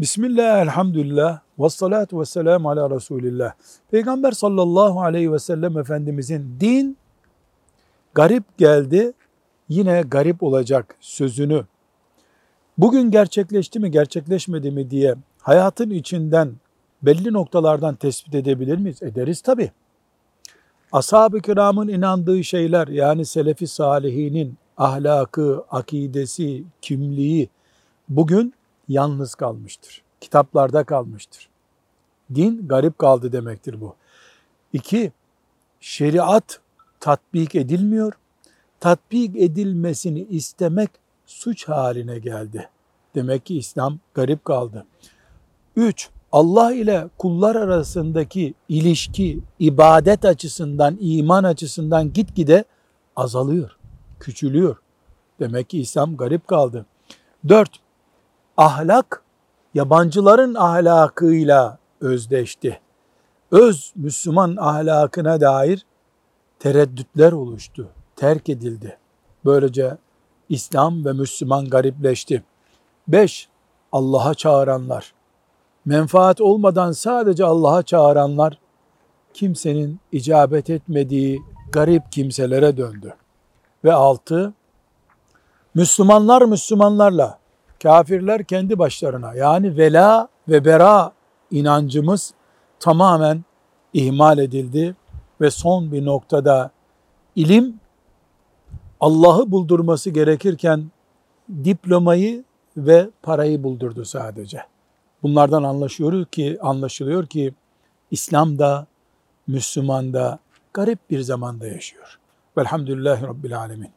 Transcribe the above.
Bismillah, elhamdülillah, ve salatu ve selamu ala Resulillah. Peygamber sallallahu aleyhi ve sellem Efendimizin din garip geldi, yine garip olacak sözünü bugün gerçekleşti mi gerçekleşmedi mi diye hayatın içinden belli noktalardan tespit edebilir miyiz? Ederiz tabi. Ashab-ı kiramın inandığı şeyler yani selefi salihinin ahlakı, akidesi, kimliği bugün yalnız kalmıştır. Kitaplarda kalmıştır. Din garip kaldı demektir bu. İki, şeriat tatbik edilmiyor. Tatbik edilmesini istemek suç haline geldi. Demek ki İslam garip kaldı. Üç, Allah ile kullar arasındaki ilişki ibadet açısından, iman açısından gitgide azalıyor, küçülüyor. Demek ki İslam garip kaldı. Dört, ahlak yabancıların ahlakıyla özdeşti. Öz Müslüman ahlakına dair tereddütler oluştu, terk edildi. Böylece İslam ve Müslüman garipleşti. Beş, Allah'a çağıranlar. Menfaat olmadan sadece Allah'a çağıranlar kimsenin icabet etmediği garip kimselere döndü. Ve altı, Müslümanlar Müslümanlarla, kafirler kendi başlarına yani vela ve bera inancımız tamamen ihmal edildi ve son bir noktada ilim Allah'ı buldurması gerekirken diplomayı ve parayı buldurdu sadece. Bunlardan anlaşıyoruz ki anlaşılıyor ki İslam da Müslüman da garip bir zamanda yaşıyor. Velhamdülillahi Rabbil Alemin.